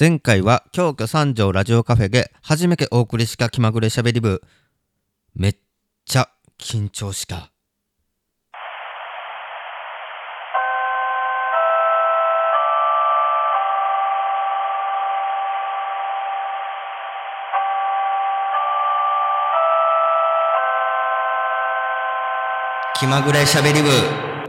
前回は京都三条ラジオカフェで初めてお送りした気まぐれしゃべり部。めっちゃ緊張した。気まぐれしゃべり部。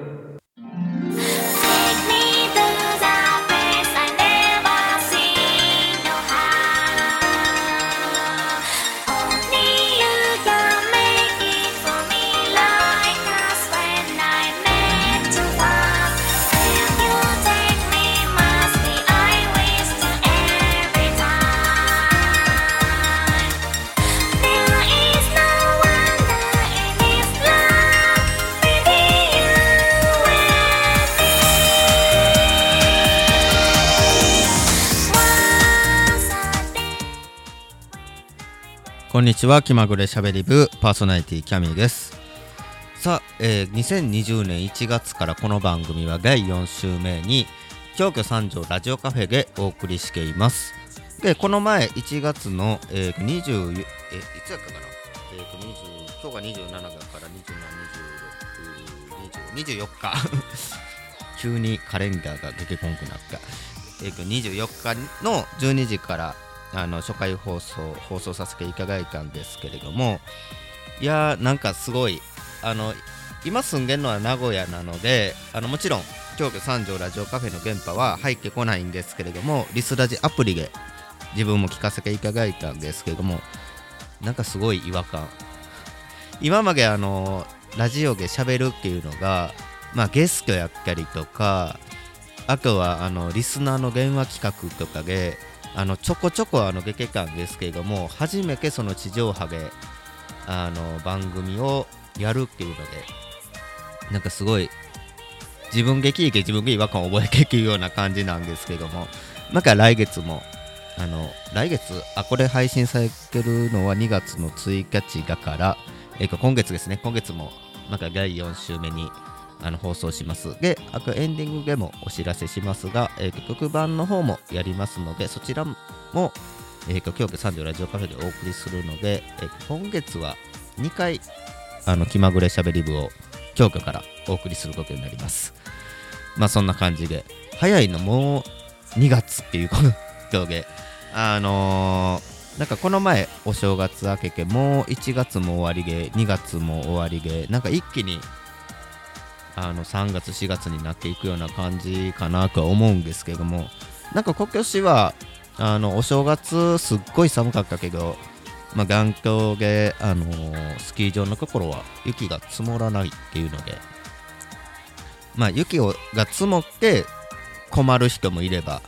こんにちは。気まぐれしゃべり部パーソナリティキャミーです。さあ、えー2020年1月からこの番組は第4週目に京都三条ラジオカフェでお送りしています。でこの前1月の、えー、20えいつやったかな、えー、と20今日が27だから2726 20 24日急にカレンダーが出てこんくなった、えー、と24日の12時からあの初回放送放送させていただいたんですけれどもいやーなんかすごいあの今住んでるのは名古屋なのであのもちろん京都三条ラジオカフェの電波は入ってこないんですけれどもリスラジアプリで自分も聞かせていただいたんですけれどもなんかすごい違和感。今まであのラジオで喋るっていうのがまあゲストやったりとかあとはあのリスナーの電話企画とかであのちょこちょこあの出てたんですけれども初めてその地上波であの番組をやるっていうのでなんかすごい自分で聞いて自分で違和感を覚えていくような感じなんですけどもまた来月もあの来月あこれ配信されてるのは2月の1日だから、えー今月ですね。今月もまた第4週目にあの放送します。であとエンディングでもお知らせしますが、えーと特番の方もやりますのでそちらも、えーと京都三条ラジオカフェでお送りするので、えー今月は2回あの気まぐれしゃべり部を京都からお送りすることになります。まあそんな感じで早いのもう2月っていうことで あのーなんかこの前お正月明けてもう1月も終わりで2月も終わりでなんか一気にあの3月4月になっていくような感じかなとは思うんですけども。なんか今年はあのお正月すっごい寒かったけどまあ、眼鏡で、あのースキー場のところは雪が積もらないっていうので、まあ、雪をが積もって困る人もいれば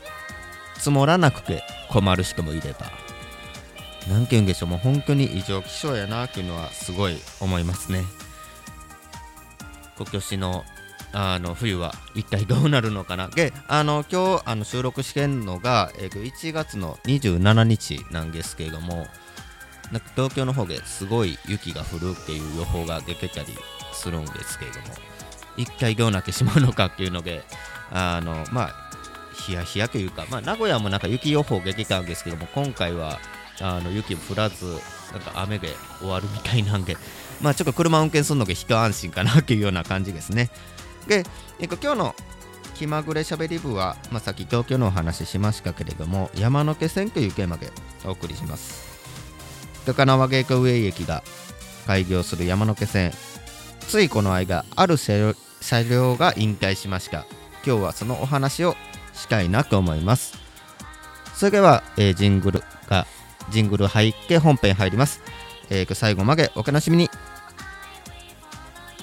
積もらなくて困る人もいれば。なんて言うんでしょう。もう本当に異常気象やなっていうのはすごい思いますね。今年のあの冬は一体どうなるのかな？であの今日あの収録してんのが、えー1月の27日なんですけれどもなんか東京の方ですごい雪が降るっていう予報が出てたりするんですけれども一体どうなってしまうのかっていうのであのまあヒヤヒヤというか、まあ、名古屋もなんか雪予報出てたんですけども今回はあの雪降らずなんか雨で終わるみたいなんでまあちょっと車運転するのが一安心かなっていうような感じですね。で、えっと、今日の気まぐれしゃべり部は、まあ、さっき東京のお話ししましたけれども山手線というテーマでお送りします。高輪ゲートウェイ駅が開業する山手線。ついこの間ある車両車両が引退しました。今日はそのお話をしたいなと思います。それでは、えージングルがジングル入って本編入ります、えー最後までお楽しみに。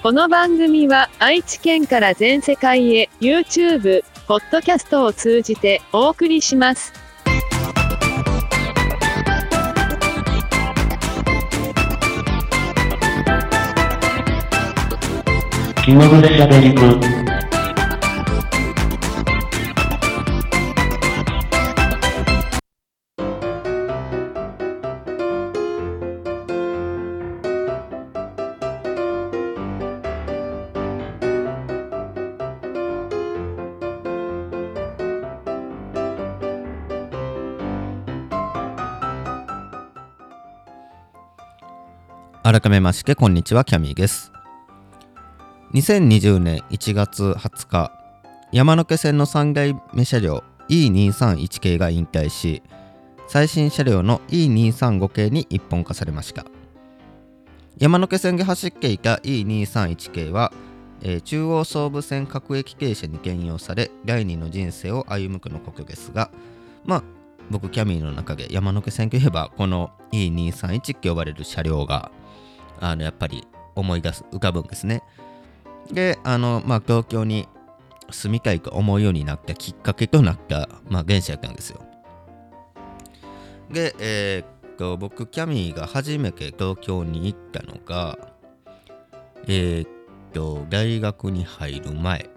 この番組は愛知県から全世界へ YouTube、ポッドキャストを通じてお送りします。気まぐれしゃべり部改めましてこんにちはキャミーです。2020年1月20日山手線の3代目車両 E231 系が引退し最新車両の E235 系に一本化されました。山手線で走っていた E231 系は、えー中央総武線各駅停車に兼用され第二の人生を歩むくのことですがまあ僕キャミーの中で山手線といえばこの E231 って呼ばれる車両があのやっぱり思い出す浮かぶんですね。であのまあ東京に住みたいと思うようになったきっかけとなった、まあ、電車やったんですよ。でえーっと僕キャミーが初めて東京に行ったのがえーっと大学に入る前。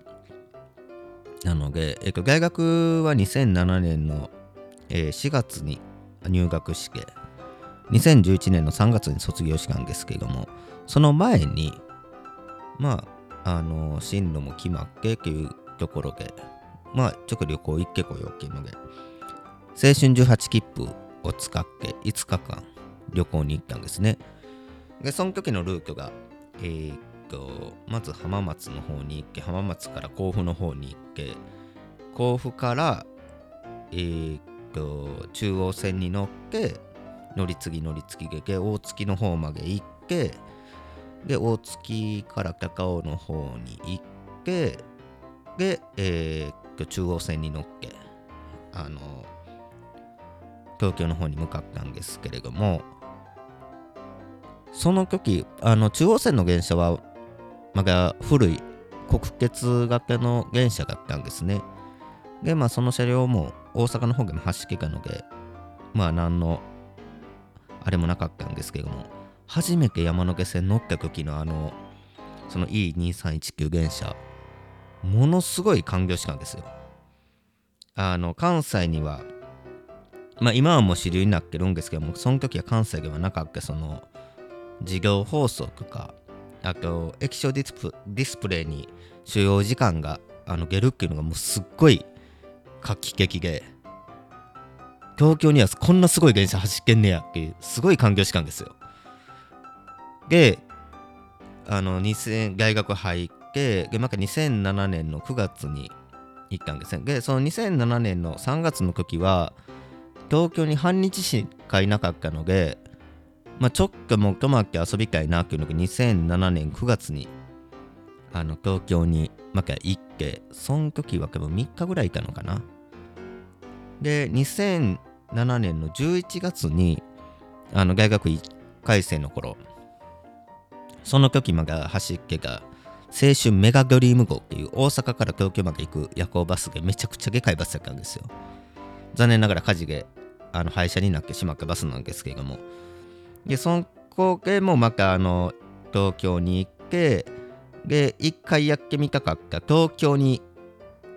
なので、えーっと大学は2007年の、えー4月に入学して2011年の3月に卒業したんですけどもその前にまああの進路も決まってっていうところでまあちょく旅行行ってこようっていうので青春18切符を使って5日間旅行に行ったんですね。でその時のルートがえーっとまず浜松の方に行って浜松から甲府の方に行って甲府からえーっと中央線に乗って乗り継ぎ乗り継ぎで大月の方まで行ってで大月から高尾の方に行ってで、えー中央線に乗ってあの東京の方に向かったんですけれどもその時あの中央線の電車はまだ古い国鉄型の電車だったんですね。でまあその車両も大阪の方でも走ってたのでまあ何のあれもなかったんですけども初めて山手線乗った時のあのその E2319 電車ものすごい感動したんですよ。あの関西にはまあ今はもう主流になってるんですけどもその時は関西ではなかったその事業放送とかあと液晶ディスプディスプレイに所要時間があの出るっていうのがもうすっごい画期的で東京にはこんなすごい電車走ってんねやっていうすごい環境したんですよ。であの2000大学入ってでまた2007年の9月に行ったんですね。でその2007年の3月の時は東京に半日しかいなかったのでまあちょっともう泊まって遊びたいなっていうのが2007年9月にあの東京にまた行ってその時は多分3日ぐらいいたのかな。で2007年の11月にあの大学1回生の頃その時まで走ってた青春メガドリーム号っていう大阪から東京まで行く夜行バスでめちゃくちゃでかいバスだったんですよ。残念ながら火事であの廃車になってしまったバスなんですけれども。でそこでもまたあの東京に行ってで一回やってみたかった東京に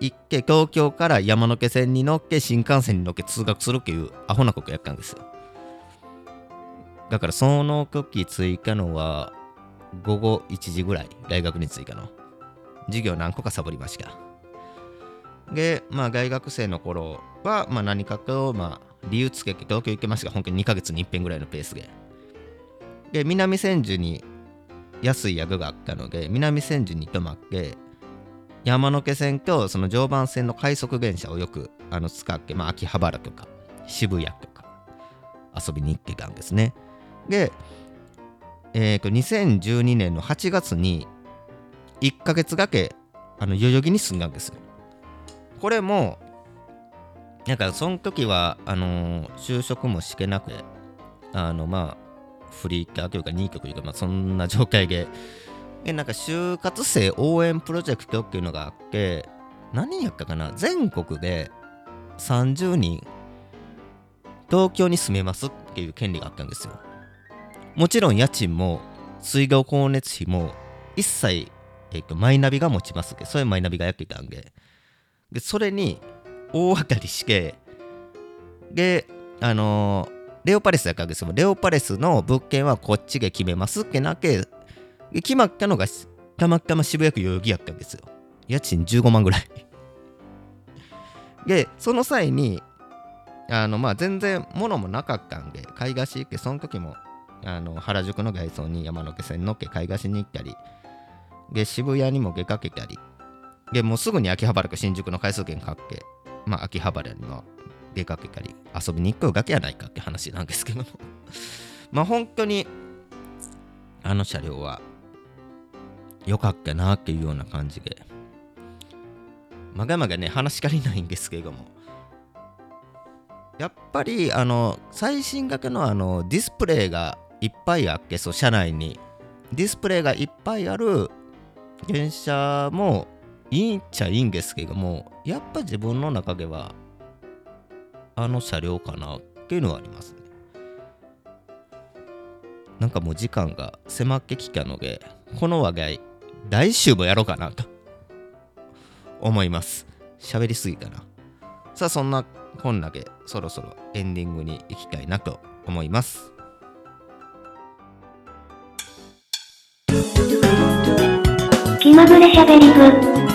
行って東京から山手線に乗って新幹線に乗って通学するっていうアホなことやったんですよ。だからその時着いたのは午後1時ぐらい大学に着いたの。授業何個かサボりました。でまあ大学生の頃は、まあ、何かと、まあ、理由つけて東京行けました。が本当に2ヶ月に1遍ぐらいのペースで。で南千住に安い宿があったので南千住に泊まって山手線とその常磐線の快速電車をよくあの使って、まあ、秋葉原とか渋谷とか遊びに行ってたんですね。で、えー、と2012年の8月に1ヶ月だけあの代々木に住んだんですよ。これもなんかその時はあのー就職もしてなくてあのまあフリーターというか2曲というか、まあ、そんな状態ででなんか就活生応援プロジェクトっていうのがあって何人やったかな？全国で30人東京に住めますっていう権利があったんですよ。もちろん家賃も水道光熱費も一切、えっとマイナビが持ちますけ。どそういうマイナビがやってたんで。でそれに大当たりしてであのーレオパレスだったんですよ。レオパレスの物件はこっちで決めますってなけ決まったのがたまたま渋谷区代々木やったんですよ。家賃15万ぐらい。でその際にあのまあ全然物もなかったんで買い出し行ってその時もあの原宿の外装に山手線のっけ買い出しに行ったりで渋谷にも出かけたりでもうすぐに秋葉原か新宿の回数券買ってまあ秋葉原にも出かけたり遊びに行くだけやないかって話なんですけども。まあ本当にあの車両は良かったなっていうような感じで。まがまがね話し足りないんですけれども。やっぱりあの最新型のあのディスプレイがいっぱいあってそう車内に。ディスプレイがいっぱいある電車もいいっちゃいいんですけどもやっぱ自分の中ではあの車両かなっていうのはありますね。なんかもう時間が迫ってきたのでこの話題来週もやろうかなと。思います。喋りすぎたな。さあそんな本だけそろそろエンディングに行きたいなと思います。気まぐれしゃべり部。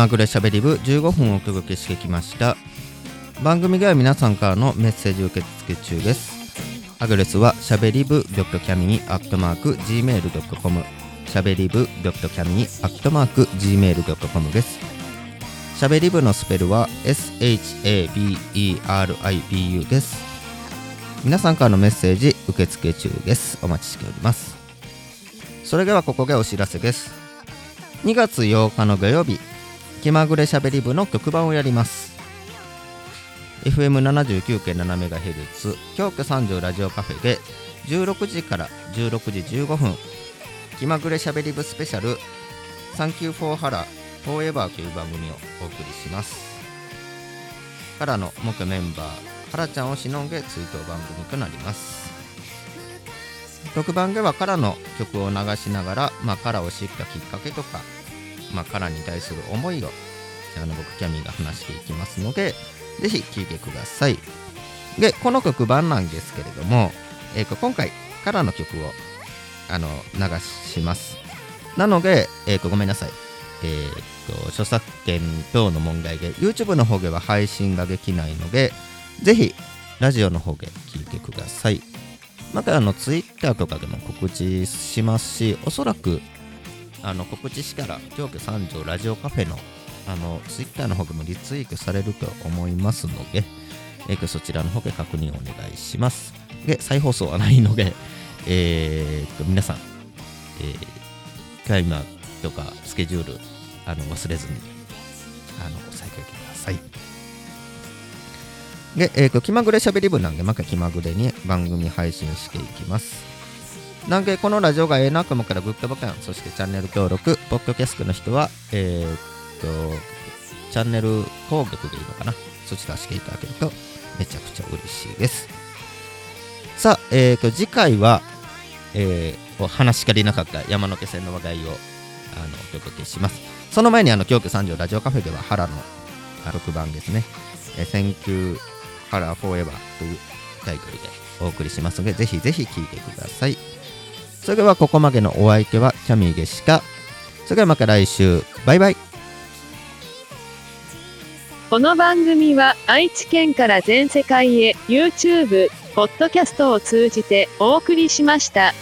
まぐれしゃべり部15分お届けしてきました。番組では皆さんからのメッセージ受付中です。アドレスはしゃべり部 .cami.gmail.com しゃべり部 .cami.gmail.com です。しゃべり部のスペルは SHABERIBU です。皆さんからのメッセージ受付中です。お待ちしております。それではここでお知らせです。2月8日の土曜日気まぐれしゃべり部の特番をやります。FM79.7MHz 京都三条ラジオカフェで16時から16時15分気まぐれしゃべり部スペシャル「サンキューフォーハラフォーエバー」という番組をお送りします。からの元メンバーハラちゃんをしのんで追悼番組となります。特番ではカラの曲を流しながら、まあ、カラを知ったきっかけとか、まあ、カラに対する思いをあの僕キャミーが話していきますのでぜひ聴いてください。でこの曲版なんですけれども、えーと今回カラの曲をあの流します。なので、えーとごめんなさい。えーと著作権等の問題で YouTube の方では配信ができないのでぜひラジオの方で聴いてください。またあのツイッターとかでも告知しますし、おそらくあの告知したら、京都三条ラジオカフェのあのツイッターの方でもリツイートされると思いますので、えーそちらの方で確認をお願いします。で、再放送はないので、えーと皆さん、えー、タイマーとかスケジュールあの忘れずにあの押さえておいてください。で、えー、と気まぐれしゃべり部なんで、また気まぐれに番組配信していきます。なんで、このラジオがええなと思ったらグッドボタン、そしてチャンネル登録、ポッドキャストの人は、えー、っと、チャンネル登録でいいのかな？そちらしていただけるとめちゃくちゃ嬉しいです。さあ、えー、と、次回は、えー、お話し足りなかった山手線の話題をあのお届けします。その前に、あの、京都三条ラジオカフェでは、原のあ6番ですね。えー、 Thank you ハラ forever というタイトルでお送りしますので、ぜひぜひ聴いてください。それではここまでのお相手はキャミーでした。それではまた来週。バイバイ。この番組は愛知県から全世界へ YouTube、ポッドキャストを通じてお送りしました。